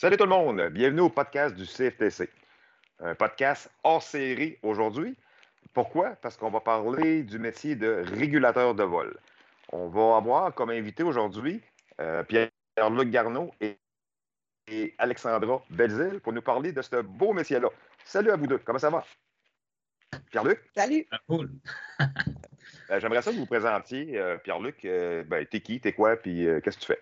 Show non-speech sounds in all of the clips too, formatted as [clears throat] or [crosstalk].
Salut tout le monde, bienvenue au podcast du CFTC. Un podcast hors série aujourd'hui. Pourquoi? Parce qu'on va parler du métier de régulateur de vol. On va avoir comme invité aujourd'hui euh, Pierre-Luc Garneau et, et, Alexandra Belzile pour nous parler de ce beau métier-là. Salut à vous deux, comment ça va? Pierre-Luc? Salut! Cool. euh, J'aimerais ça que vous vous présentiez. Euh, Pierre-Luc, euh, ben, t'es qui, t'es quoi, puis euh, qu'est-ce que tu fais?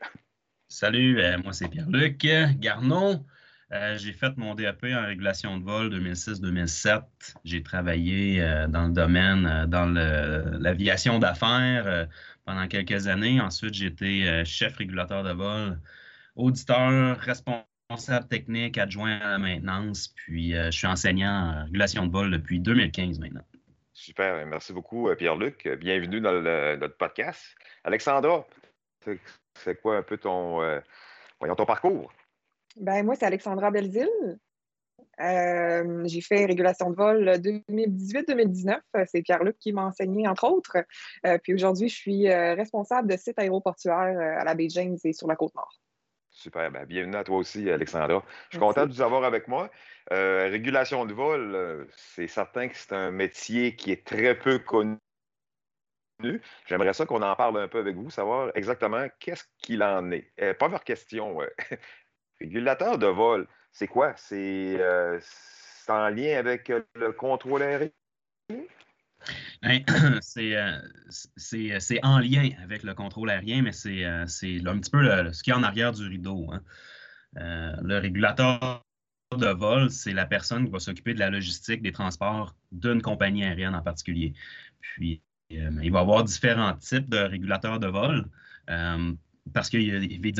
Salut, euh, moi c'est Pierre-Luc Garnon. Euh, j'ai fait mon DAP en régulation de vol 2006-2007. J'ai travaillé euh, dans le domaine, dans l'aviation d'affaires pendant quelques années. Ensuite, j'ai été chef régulateur de vol, auditeur, responsable technique, adjoint à la maintenance. Puis, je suis enseignant en régulation de vol depuis 2015 maintenant. Super, merci beaucoup, Pierre-Luc. Bienvenue dans notre podcast. Alexandra, c'est quoi un peu ton, euh, voyons, ton parcours? Ben, moi, c'est Alexandra Belzile. Euh, j'ai fait régulation de vol 2018-2019. C'est Pierre-Luc qui m'a enseigné, entre autres. Euh, puis aujourd'hui, je suis euh, responsable de site aéroportuaire euh, à la baie James et sur la Côte-Nord. Super. Ben, bienvenue à toi aussi, Alexandra. Je suis Merci. content de vous avoir avec moi. Euh, régulation de vol, c'est certain que c'est un métier qui est très peu connu. J'aimerais ça qu'on en parle un peu avec vous, savoir exactement qu'est-ce qu'il en est. Euh, première question. [laughs] Régulateur de vol, c'est quoi? C'est euh, en lien avec le contrôle aérien? Ben, [clears throat] c'est euh, en lien avec le contrôle aérien, mais c'est euh, un petit peu ce qui est en arrière du rideau. Hein. Euh, le régulateur de vol, c'est la personne qui va s'occuper de la logistique des transports d'une compagnie aérienne en particulier. Puis, euh, il va y avoir différents types de régulateurs de vol. Euh, parce qu'il y,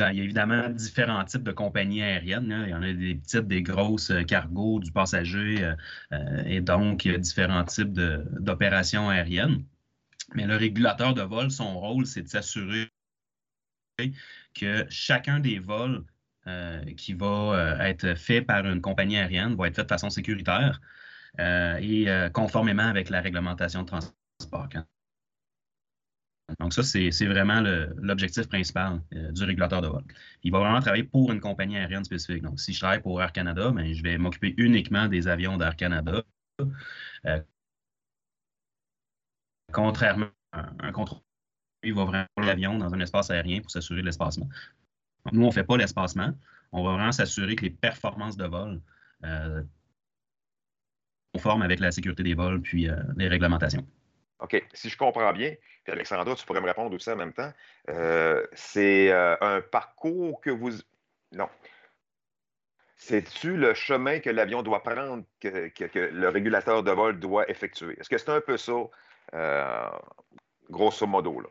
a évidemment différents types de compagnies aériennes. Hein. Il y en a des petites, des grosses euh, cargos, du passager, euh, et donc il y a différents types d'opérations aériennes. Mais le régulateur de vol, son rôle, c'est de s'assurer que chacun des vols euh, qui va être fait par une compagnie aérienne va être fait de façon sécuritaire et conformément avec la réglementation de transport. Donc, ça, c'est vraiment l'objectif principal euh, du régulateur de vol. Il va vraiment travailler pour une compagnie aérienne spécifique. Donc, si je travaille pour Air Canada, ben, je vais m'occuper uniquement des avions d'Air Canada. Euh, contrairement à un contrôle, il va vraiment l'avion dans un espace aérien pour s'assurer de l'espacement. Nous, on ne fait pas l'espacement. On va vraiment s'assurer que les performances de vol euh, conforment avec la sécurité des vols puis euh, les réglementations. OK. Si je comprends bien, puis Alexandra, tu pourrais me répondre aussi en même temps, euh, c'est euh, un parcours que vous. Non. C'est-tu le chemin que l'avion doit prendre, que, que, le régulateur de vol doit effectuer? Est-ce que c'est un peu ça, euh, grosso modo? Là?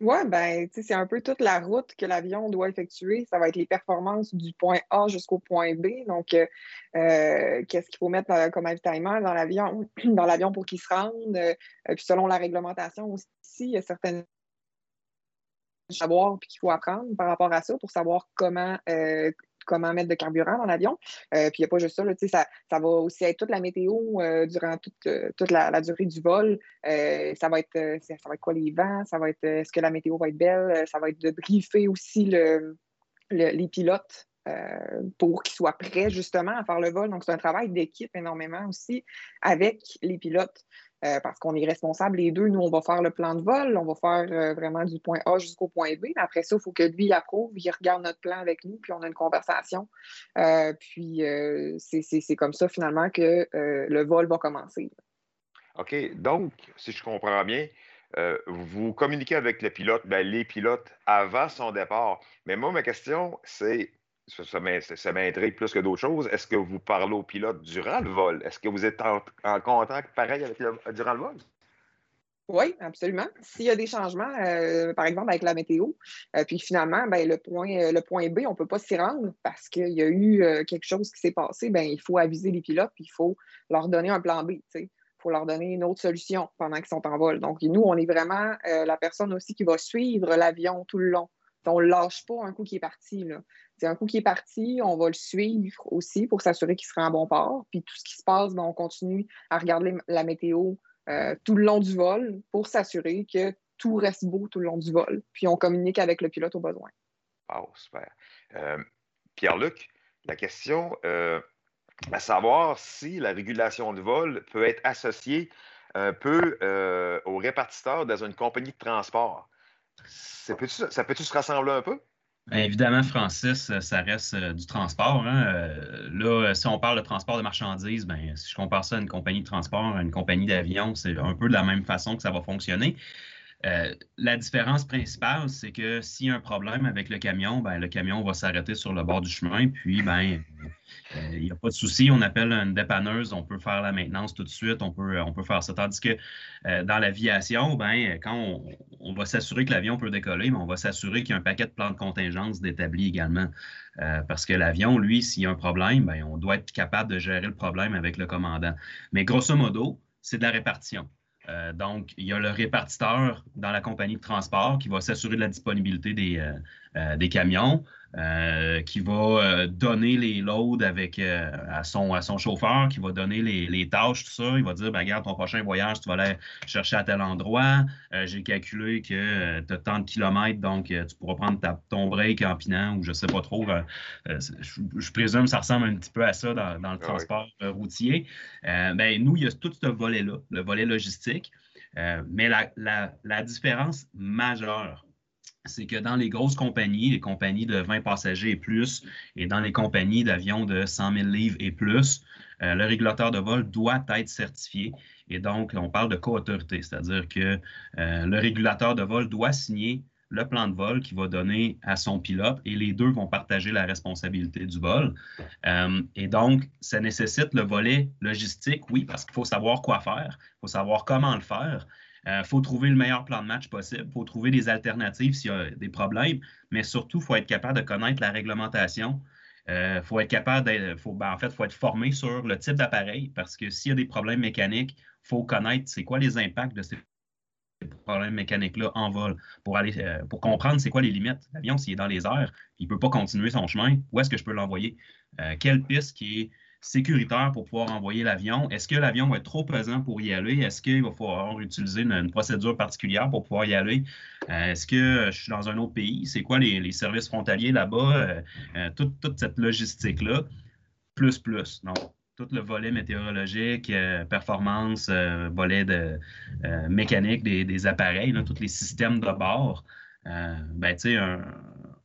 Oui, ben, c'est un peu toute la route que l'avion doit effectuer. Ça va être les performances du point A jusqu'au point B. Donc, euh, qu'est-ce qu'il faut mettre comme avitaillement dans l'avion, [clears throat] dans l'avion pour qu'il se rende. Euh, puis selon la réglementation aussi, il y a certaines savoir puis qu'il faut apprendre par rapport à ça pour savoir comment euh, comment mettre de carburant dans l'avion. Euh, puis il n'y a pas juste ça, ça, ça va aussi être toute la météo euh, durant toute, euh, toute la, durée du vol. ça, va être, ça va être quoi les vents, ça va être est-ce que la météo va être belle, ça va être de briefer aussi le, les pilotes pour qu'ils soient prêts justement à faire le vol. Donc, c'est un travail d'équipe énormément aussi avec les pilotes. Euh, parce qu'on est responsable les deux. Nous, on va faire le plan de vol, on va faire euh, vraiment du point A jusqu'au point B. Mais après ça, il faut que lui approuve, il regarde notre plan avec nous, puis on a une conversation. Euh, puis c'est comme ça finalement que le vol va commencer. OK. Donc, si je comprends bien, vous communiquez avec le pilote, ben, les pilotes avant son départ. Mais moi, ma question, c'est ça, ça m'intrigue plus que d'autres choses. Est-ce que vous parlez au pilote durant le vol? Est-ce que vous êtes en, contact pareil avec durant le vol? Oui, absolument. S'il y a des changements, euh, par exemple avec la météo, euh, puis finalement, ben, le, point, euh, le point B, on ne peut pas s'y rendre parce qu'il y a eu quelque chose qui s'est passé, ben, il faut aviser les pilotes, puis il faut leur donner un plan B. Il faut leur donner une autre solution pendant qu'ils sont en vol. Donc, nous, on est vraiment la personne aussi qui va suivre l'avion tout le long. On ne lâche pas un coup qui est parti. Là. C'est un coup qui est parti, on va le suivre aussi pour s'assurer qu'il sera en bon port. Puis tout ce qui se passe, ben, on continue à regarder la météo euh, tout le long du vol pour s'assurer que tout reste beau tout le long du vol. Puis on communique avec le pilote au besoin. Oh, super. Euh, Pierre-Luc, la question à savoir si la régulation de vol peut être associée un peu au répartiteur dans une compagnie de transport. Ça peut-tu se rassembler un peu? Ben, évidemment, Francis, euh, ça reste euh, du transport. Hein. Euh, là, si on parle de transport de marchandises, ben, si je compare ça à une compagnie de transport, à une compagnie d'avion, c'est un peu de la même façon que ça va fonctionner. La différence principale, c'est que s'il y a un problème avec le camion, ben, le camion va s'arrêter sur le bord du chemin, puis ben, euh, il n'y a pas de souci, on appelle une dépanneuse, on peut faire la maintenance tout de suite, on peut, on faire ça. Tandis que euh, dans l'aviation, ben, quand on, va s'assurer que l'avion peut décoller, mais on va s'assurer qu'il y a un paquet de plans de contingence d'établi également. parce que l'avion, lui, s'il y a un problème, ben, on doit être capable de gérer le problème avec le commandant. Mais grosso modo, c'est de la répartition. Euh, donc, il y a le répartiteur dans la compagnie de transport qui va s'assurer de la disponibilité euh, euh, des camions. Euh, qui va euh, donner les loads avec, à, son, à son chauffeur, qui va donner les, tâches, tout ça. Il va dire ben, Regarde, ton prochain voyage, tu vas aller chercher à tel endroit. J'ai calculé que tu as tant de kilomètres, donc tu pourras prendre ton break en pinant ou je ne sais pas trop. Je, présume que ça ressemble un petit peu à ça dans, le ah transport routier. ben, nous, il y a tout ce volet-là, le volet logistique. mais la, la différence majeure c'est que dans les grosses compagnies, les compagnies de 20 passagers et plus, et dans les compagnies d'avions de 100 000 livres et plus, euh, le régulateur de vol doit être certifié. Et donc, on parle de co-autorité, c'est-à-dire que euh, le régulateur de vol doit signer le plan de vol qu'il va donner à son pilote et les deux vont partager la responsabilité du vol. Euh, et donc, ça nécessite le volet logistique, oui, parce qu'il faut savoir quoi faire, il faut savoir comment le faire, il euh, faut trouver le meilleur plan de match possible. Il faut trouver des alternatives s'il y a des problèmes, mais surtout, il faut être capable de connaître la réglementation. Euh, faut être capable d'être. Ben, en fait, faut être formé sur le type d'appareil parce que s'il y a des problèmes mécaniques, il faut connaître c'est quoi les impacts de ces problèmes mécaniques-là en vol pour aller euh, pour comprendre c'est quoi les limites. L'avion, s'il est dans les airs, il ne peut pas continuer son chemin, où est-ce que je peux l'envoyer? quelle piste qui est sécuritaire pour pouvoir envoyer l'avion. Est-ce que l'avion va être trop pesant pour y aller? Est-ce qu'il va falloir utiliser une, procédure particulière pour pouvoir y aller? Euh, est-ce que je suis dans un autre pays? C'est quoi les, services frontaliers là-bas? Euh, euh, toute, cette logistique-là, plus, plus. Donc, tout le volet météorologique, performance, volet de, mécanique des, appareils, tous les systèmes de bord. ben, tu sais, un,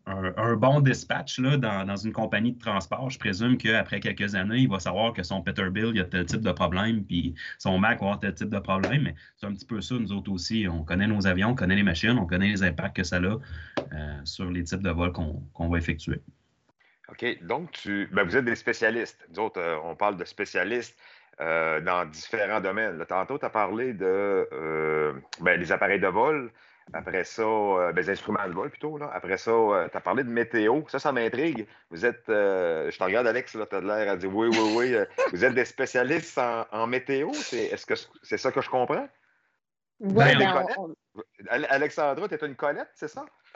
un, bon dispatch là, dans, une compagnie de transport, je présume qu'après quelques années, il va savoir que son Peterbilt, il y a tel type de problème, puis son Mac va avoir tel type de problème. Mais c'est un petit peu ça, nous autres aussi. On connaît nos avions, on connaît les machines, on connaît les impacts que ça a euh, sur les types de vols qu'on va effectuer. OK. Donc, tu, ben, vous êtes des spécialistes. Nous autres, euh, on parle de spécialistes. Euh, dans différents domaines. tantôt, tu as parlé de ben, appareils de vol, après ça, euh, ben, les instruments de vol plutôt. Là. Après ça, euh, tu as parlé de météo. Ça, ça m'intrigue. Vous êtes, euh, je te regarde, Alex, tu as l'air à dire oui, oui, oui. [laughs] vous êtes des spécialistes en, météo. Est-ce que c'est ça que je comprends? Oui, ben, ben Alexandra, tu es une collette, c'est ça? [laughs]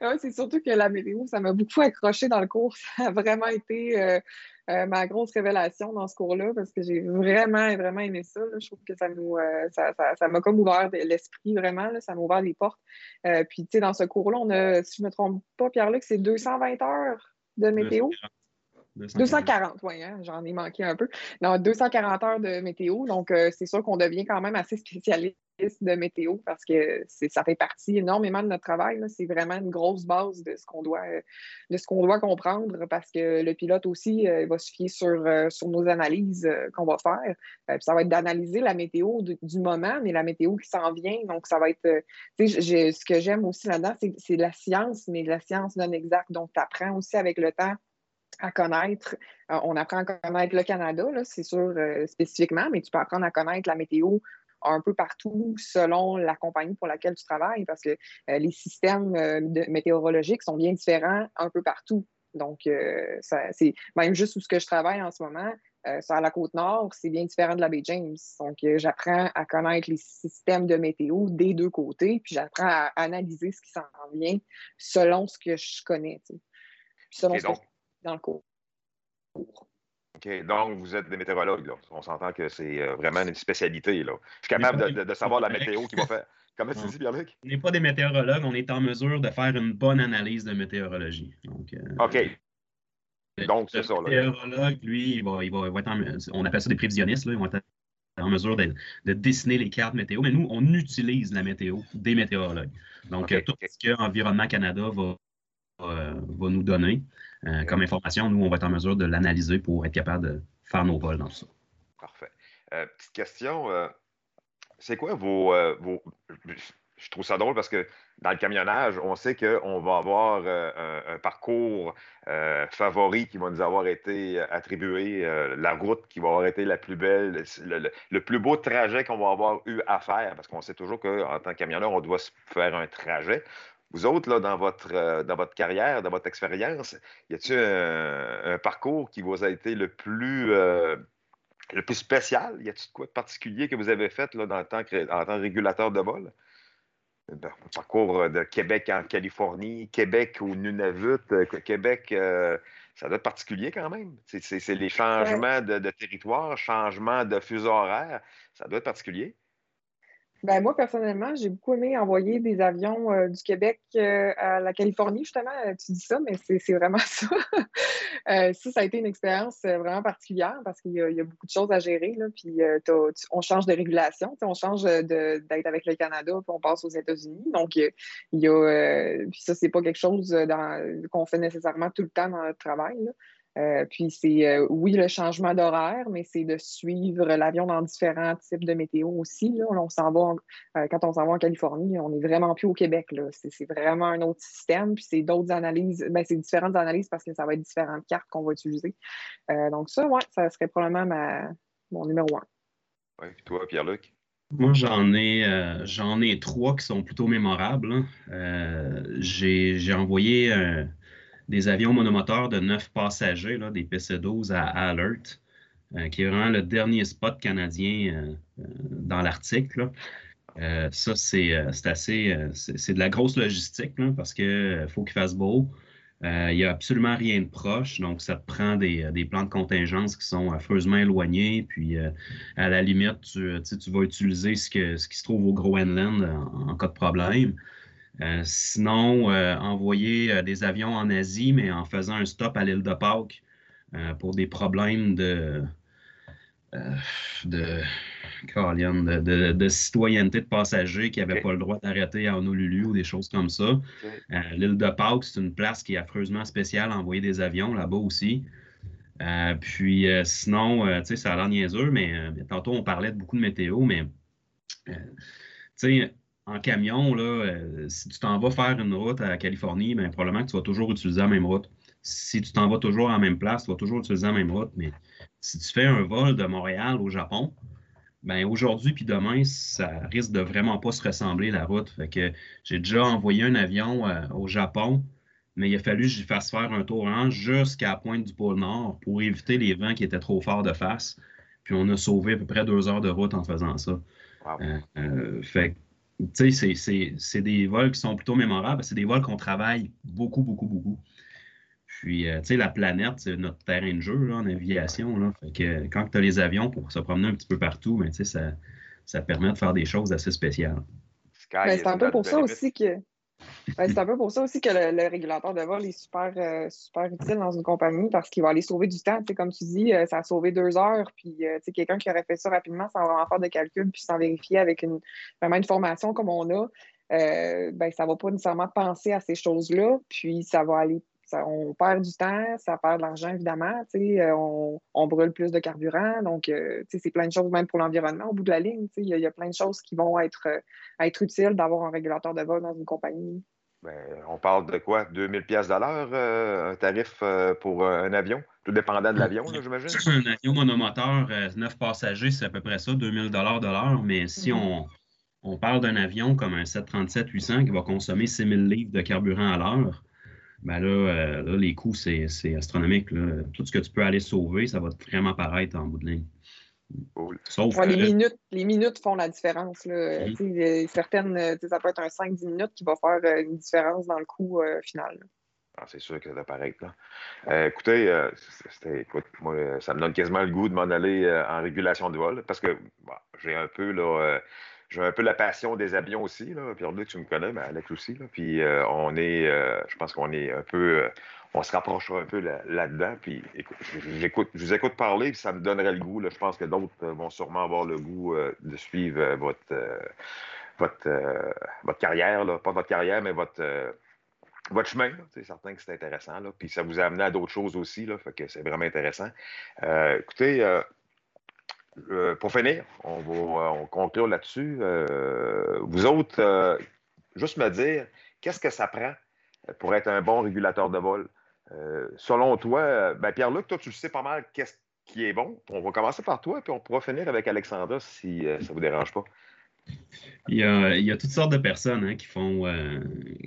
oui, c'est surtout que la météo, ça m'a beaucoup accroché dans le cours. Ça a vraiment été euh, ma grosse révélation dans ce cours-là parce que j'ai vraiment, vraiment aimé ça. Je trouve que ça nous, euh, ça, m'a comme ouvert l'esprit vraiment, ça m'a ouvert les portes. Euh, puis, tu sais, dans ce cours-là, on a, si je ne me trompe pas, Pierre-Luc, c'est 220 heures de météo. 240, oui, hein, j'en ai manqué un peu. Non, 240 heures de météo. Donc, c'est sûr qu'on devient quand même assez spécialiste de météo parce que ça fait partie énormément de notre travail. C'est vraiment une grosse base de ce qu'on doit, doit comprendre parce que le pilote aussi euh, va se fier sur, euh, sur nos analyses euh, qu'on va faire. ça va être d'analyser la météo du moment, mais la météo qui s'en vient. Donc, ça va être. ce que j'aime aussi là-dedans, c'est la science, mais la science non exacte. Donc, tu apprends aussi avec le temps à connaître. on apprend à connaître le Canada, c'est sûr, spécifiquement, mais tu peux apprendre à connaître la météo un peu partout selon la compagnie pour laquelle tu travailles parce que euh, les systèmes euh, météorologiques sont bien différents un peu partout. Donc, euh, c'est même juste où ce que je travaille en ce moment, sur la côte nord, c'est bien différent de la baie James. Donc, j'apprends à connaître les systèmes de météo des deux côtés, puis j'apprends à analyser ce qui s'en vient selon ce que je connais, selon ce que je dans le cours. OK. Donc, vous êtes des météorologues. Là. On s'entend que c'est euh, vraiment une spécialité. Là. Je suis capable de, savoir la météo qui va faire. Comment tu dis, Pierre-Luc? On n'est pas des météorologues, on est en mesure de faire une bonne analyse de météorologie. Donc, OK. Donc, c'est ça. Le météorologue, lui, il va, il va, être en, on appelle ça des prévisionnistes, là, ils vont être en mesure de, dessiner les cartes météo, mais nous, on utilise la météo des météorologues. Donc, tout ce que Environnement Canada va, va nous donner euh, comme information, nous, on va être en mesure de l'analyser pour être capable de faire nos vols dans tout ça. Parfait. Euh, petite question, euh, c'est quoi vos, Je trouve ça drôle parce que dans le camionnage, on sait qu'on va avoir un, parcours favori qui va nous avoir été attribué, la route qui va avoir été la plus belle, le, plus beau trajet qu'on va avoir eu à faire, parce qu'on sait toujours qu'en tant que camionneur, on doit faire un trajet. Vous autres, là, dans, votre, euh, dans votre carrière, dans votre expérience, y a-t-il un, parcours qui vous a été le plus, euh, le plus spécial? Y a-t-il quoi de particulier que vous avez fait là, dans en tant que régulateur de vol? Un parcours de Québec en Californie, Québec au Nunavut, euh, Québec, ça doit être particulier quand même. C'est les changements de, de, territoire, changements de fuseau horaire, ça doit être particulier. Ben, moi, personnellement, j'ai beaucoup aimé envoyer des avions euh, du Québec euh, à la Californie, justement. Euh, tu dis ça, mais c'est vraiment [laughs] ça. ça, ça a été une expérience vraiment particulière parce qu'il y, a beaucoup de choses à gérer. Là, puis on change de régulation. On change d'être avec le Canada, puis on passe aux États-Unis. Donc, il y a. puis ça, c'est pas quelque chose qu'on fait nécessairement tout le temps dans notre travail. Là. Euh, puis c'est, euh, oui, le changement d'horaire, mais c'est de suivre l'avion dans différents types de météo aussi. Là. On s'en va, euh, quand on s'en va en Californie, on n'est vraiment plus au Québec. Là. C'est, vraiment un autre système. Puis c'est d'autres analyses, ben, c'est différentes analyses parce que ça va être différentes cartes qu'on va utiliser. donc ça, ouais, ça serait probablement ma, mon numéro un. Oui, toi, Pierre-Luc? Moi, j'en ai, j'en ai trois qui sont plutôt mémorables. j'ai, j'ai envoyé des avions monomoteurs de 9 passagers, des PC-12 à Alert, euh, qui est vraiment le dernier spot canadien euh, euh, dans l'Arctique. ça, c'est assez. c'est de la grosse logistique parce qu'il faut qu'il fasse beau. Il n'y a absolument rien de proche, donc ça te prend des, plans de contingence qui sont affreusement éloignés. Puis, à la limite, tu, vas utiliser ce, qui se trouve au Groenland en, en cas de problème. Euh, sinon, euh, envoyer euh, des avions en Asie, mais en faisant un stop à l'île de Pâques pour des problèmes de, de, de, citoyenneté de passagers qui n'avaient pas le droit d'arrêter à Honolulu ou des choses comme ça. l'île de Pâques, c'est une place qui est affreusement spéciale à envoyer des avions là-bas aussi. puis sinon, tu sais, ça a l'air niaiseux, mais tantôt on parlait de beaucoup de météo, mais tu sais, en camion, là, euh, si tu t'en vas faire une route à Californie, bien, probablement que tu vas toujours utiliser la même route. Si tu t'en vas toujours à la même place, tu vas toujours utiliser la même route. Mais si tu fais un vol de Montréal au Japon, ben aujourd'hui puis demain, ça risque de vraiment pas se ressembler la route. Fait que j'ai déjà envoyé un avion euh, au Japon, mais il a fallu que j'y fasse faire un tour jusqu'à la pointe du pôle Nord pour éviter les vents qui étaient trop forts de face. Puis on a sauvé à peu près deux heures de route en faisant ça. Euh, fait tu sais, c'est des vols qui sont plutôt mémorables. C'est des vols qu'on travaille beaucoup, beaucoup, beaucoup. Puis, euh, tu sais, la planète, c'est notre terrain de jeu en aviation. Là. Fait que quand tu as les avions pour se promener un petit peu partout, ben, ça, ça permet de faire des choses assez spéciales. Ben, c'est un peu pour ça aussi que c'est un peu pour ça aussi que le, régulateur de vol est super, euh, super utile dans une compagnie parce qu'il va aller sauver du temps. comme tu dis, euh, ça a sauvé deux heures. Puis euh, quelqu'un qui aurait fait ça rapidement sans vraiment faire de calcul puis sans vérifier avec une, vraiment une formation comme on a, ben, ça ne va pas nécessairement penser à ces choses-là. Puis ça va aller on perd du temps, ça perd de l'argent, évidemment. On, on, brûle plus de carburant. Donc, c'est plein de choses, même pour l'environnement, au bout de la ligne. Il y, a plein de choses qui vont être, être utiles d'avoir un régulateur de vol dans une compagnie. Ben, on parle de quoi? 2000 pièces de l'heure, euh, un tarif euh, pour un avion, tout dépendant de l'avion, j'imagine? Un avion monomoteur, 9 euh, passagers, c'est à peu près ça, 2000 de l'heure. Mais si mm-hmm. on, parle d'un avion comme un 737-800 qui va consommer 6000 livres de carburant à l'heure, ben là, les coûts, c'est astronomique. Tout ce que tu peux aller sauver, ça va vraiment paraître en bout de ligne les, minutes, les minutes font la différence. Là. Mhm. Certaines, ça peut être un 5-10 minutes qui va faire euh, une différence dans le coût euh, final. Ah, c'est sûr que ça doit paraître. Euh, écoutez, ça me donne quasiment le goût de m'en aller en régulation de vol parce que j'ai un peu là, j'ai un peu la passion des avions aussi. Là. Pierre-Luc, tu me connais, mais Alex aussi. Là. Puis on est, je pense qu'on est un peu, on se rapprochera un peu là-dedans. puis écoute, je vous écoute parler, puis ça me donnerait le goût. Là. Je pense que d'autres vont sûrement avoir le goût de suivre votre, votre, votre carrière, là. pas votre carrière, mais votre votre chemin. C'est certain que c'est intéressant. Là. Puis ça vous a amené à d'autres choses aussi. Là, fait que c'est vraiment intéressant. Euh, écoutez, euh, euh, pour finir, on va on conclure là-dessus. vous autres, juste me dire, qu'est-ce que ça prend pour être un bon régulateur de vol? selon toi, ben Pierre-Luc, toi, tu sais pas mal qu'est-ce qui est bon. On va commencer par toi, puis on pourra finir avec Alexandra si ça ne vous dérange pas. Il y, a, toutes sortes de personnes hein, qui, font, euh,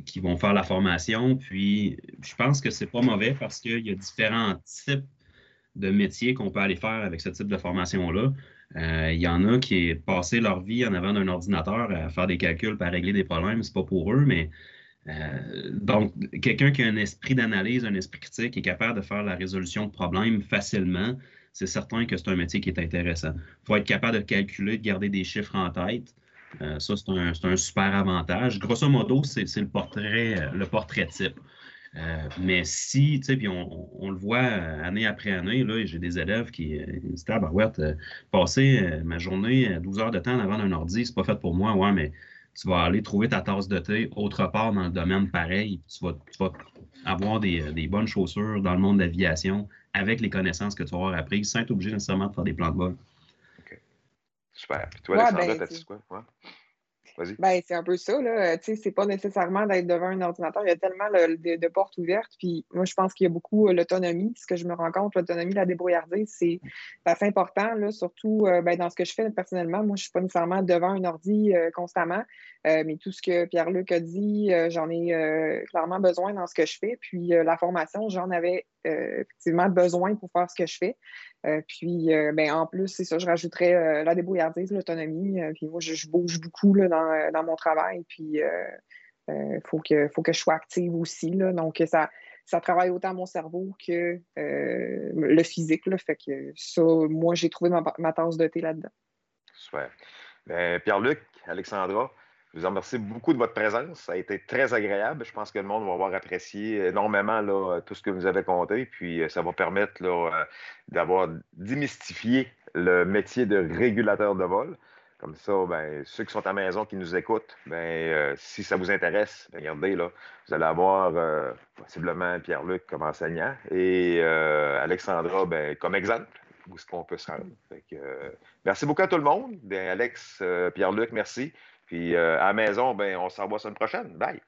qui vont faire la formation. Puis, je pense que c'est pas mauvais parce qu'il y a différents types de métiers qu'on peut aller faire avec ce type de formation-là. Euh, il y en a qui passé leur vie en avant d'un ordinateur à faire des calculs, à régler des problèmes. C'est pas pour eux, mais euh, donc, quelqu'un qui a un esprit d'analyse, un esprit critique, qui est capable de faire la résolution de problèmes facilement, c'est certain que c'est un métier qui est intéressant. Il faut être capable de calculer, de garder des chiffres en tête. Euh, ça, c'est un, super avantage. Grosso modo, c'est le portrait, le portrait type. Euh, mais si, tu sais, puis on, le voit année après année, là, j'ai des élèves qui disent Ah, ben ouais, passer ma journée 12 heures de temps avant un ordi, c'est pas fait pour moi, ouais, mais tu vas aller trouver ta tasse de thé autre part dans le domaine pareil. Tu vas, avoir des, des, bonnes chaussures dans le monde de l'aviation avec les connaissances que tu vas avoir apprises sans être obligé nécessairement de faire des plans de vol. Super. Puis toi, Alexandra, t'as dit quoi? Ben, c'est un peu ça, là. Tu sais, c'est pas nécessairement d'être devant un ordinateur. Il y a tellement de, portes ouvertes. Puis moi, je pense qu'il y a beaucoup euh, l'autonomie. Ce que je me rends compte, l'autonomie, la débrouillardise, c'est assez important, là, surtout euh, ben, dans ce que je fais personnellement. Moi, je suis pas nécessairement devant un ordi euh, constamment. mais tout ce que Pierre-Luc a dit, j'en ai clairement besoin dans ce que je fais. Puis la formation, j'en avais effectivement besoin pour faire ce que je fais. Euh, puis, euh, ben, en plus, c'est ça, je rajouterais euh, la débrouillardise, l'autonomie. puis moi, je, bouge beaucoup là, dans, mon travail. Puis, il faut, que, faut que je sois active aussi. Là, donc, ça, ça travaille autant mon cerveau que le physique. Là, fait que ça, moi, j'ai trouvé ma, tasse de thé là-dedans. Super. Ben, Pierre-Luc, Alexandra, je vous remercie beaucoup de votre présence. Ça a été très agréable. Je pense que le monde va avoir apprécié énormément tout ce que vous avez compté. Puis euh, ça va permettre euh, d'avoir démystifié le métier de régulateur de vol. Comme ça, ben, ceux qui sont à la maison, qui nous écoutent, ben, euh, si ça vous intéresse, ben, regardez, vous allez avoir possiblement Pierre-Luc comme enseignant et Alexandra comme exemple où est-ce qu'on peut se rendre. merci beaucoup à tout le monde. Alex, Pierre-Luc, merci. Puis euh, à maison, ben, on se revoit semaine prochaine. Bye!